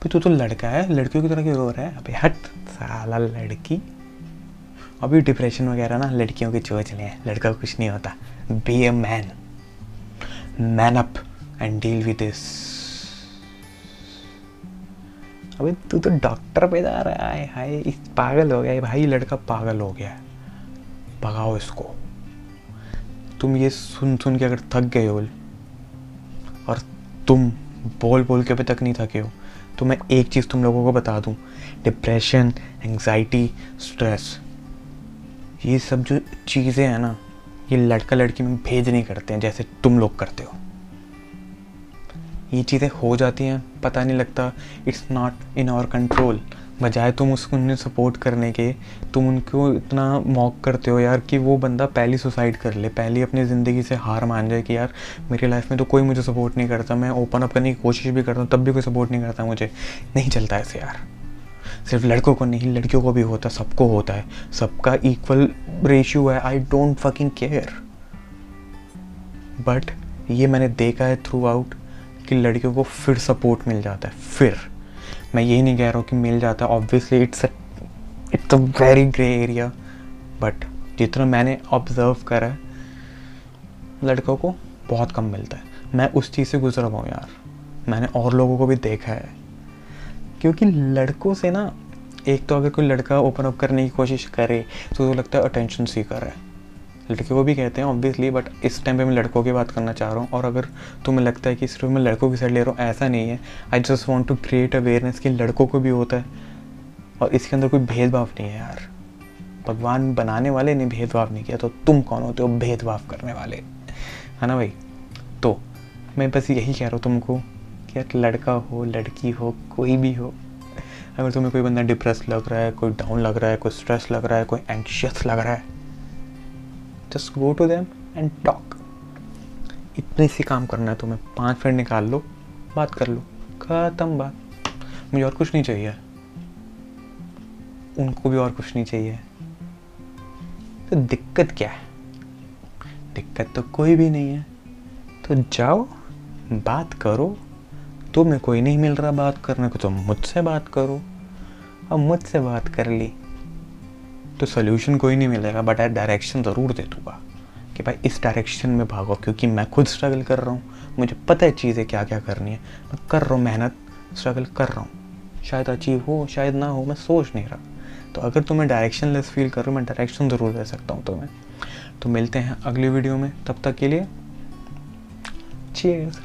अबे तू तो लड़का है, लड़कियों की तरह क्यों रो रहा है। अभी हट, साला लड़की। अभी डिप्रेशन वगैरह ना, लड़कियों की चोच ले। लड़का कुछ नहीं होता। Be a man man up and deal with this अबे तू तो डॉक्टर पे जा रहा है, हाय। इस पागल हो गया है भाई, लड़का पागल हो गया है। भगाओ इसको। तुम ये सुन सुन के अगर थक गए हो, और तुम बोल बोल के अभी तक नहीं थके हो तो मैं एक चीज़ तुम लोगों को बता दूँ डिप्रेशन एंग्जाइटी स्ट्रेस ये सब जो चीज़ें हैं ना, ये लड़का लड़की में भेद नहीं करते हैं जैसे तुम लोग करते हो। ये चीज़ें हो जाती हैं, पता नहीं लगता it's not in our control बजाय तुम उसको उन्हें सपोर्ट करने के, तुम उनको इतना मॉक करते हो यार कि वो बंदा पहली सुसाइड कर ले, पहली अपनी ज़िंदगी से हार मान जाए कि यार मेरी लाइफ में तो कोई मुझे सपोर्ट नहीं करता, मैं ओपन अप करने की कोशिश भी करता हूँ, तब भी कोई सपोर्ट नहीं करता मुझे। नहीं चलता ऐसे यार। सिर्फ़ लड़कों को नहीं, लड़कियों को भी होता, सबको होता है। सबका इक्वल रेशियो है I don't fucking care but ये मैंने देखा है थ्रू आउट कि लड़कियों को फिर सपोर्ट मिल जाता है, फिर। मैं यही नहीं कह रहा हूँ कि मिल जाता है obviously it's it's a very grey area but जितना मैंने ऑब्ज़र्व करा है लड़कों को बहुत कम मिलता है। मैं उस चीज़ से गुजरा हुआ हूँ यार। मैंने और लोगों को भी देखा है। क्योंकि लड़कों से ना एक तो अगर कोई लड़का ओपन अप करने की कोशिश करे तो, तो लगता है अटेंशन सीकर है। लड़के को भी कहते हैं ऑब्वियसली बट इस टाइम पे मैं लड़कों की बात करना चाह रहा हूँ। और अगर तुम्हें लगता है कि सिर्फ़ मैं लड़कों की साइड ले रहा हूँ, ऐसा नहीं है। I just want to create awareness कि लड़कों को भी होता है। और इसके अंदर कोई भेदभाव नहीं है यार। भगवान बनाने वाले ने भेदभाव नहीं किया तो तुम कौन होते हो भेदभाव करने वाले? है ना भाई? तो मैं बस यही कह रहा हूँ तुमको कि यार, लड़का हो, लड़की हो, कोई भी हो, अगर तुम्हें कोई बंदा डिप्रेस लग रहा है, कोई डाउन लग रहा है, कोई स्ट्रेस लग रहा है, कोई एंक्शियस लग रहा है just go to them and talk. इतने सी काम करना है तुम्हें। पाँच मिनट निकाल लो, बात कर लो। ख़त्म बात। मुझे और कुछ नहीं चाहिए। उनको भी और कुछ नहीं चाहिए। तो दिक्कत क्या है? दिक्कत तो कोई भी नहीं है। तो जाओ, बात करो। तुम्हें कोई नहीं मिल रहा बात करने को तो मुझसे बात करो। और मुझसे बात कर ली। तो सोल्यूशन कोई नहीं मिलेगा बट आई डायरेक्शन ज़रूर दे दूँगा कि भाई इस डायरेक्शन में भागो, क्योंकि मैं खुद स्ट्रगल कर रहा हूँ। मुझे पता है चीज़ें क्या क्या करनी है। मैं कर रहा हूँ मेहनत स्ट्रगल कर रहा हूँ। शायद अचीव हो, शायद ना हो, मैं सोच नहीं रहा। तो अगर तुम्हें डायरेक्शन लेस फील कर मैं डायरेक्शन ज़रूर दे सकता हूँ तुम्हें। तो मिलते हैं अगली वीडियो में, तब तक के लिए चीयर्स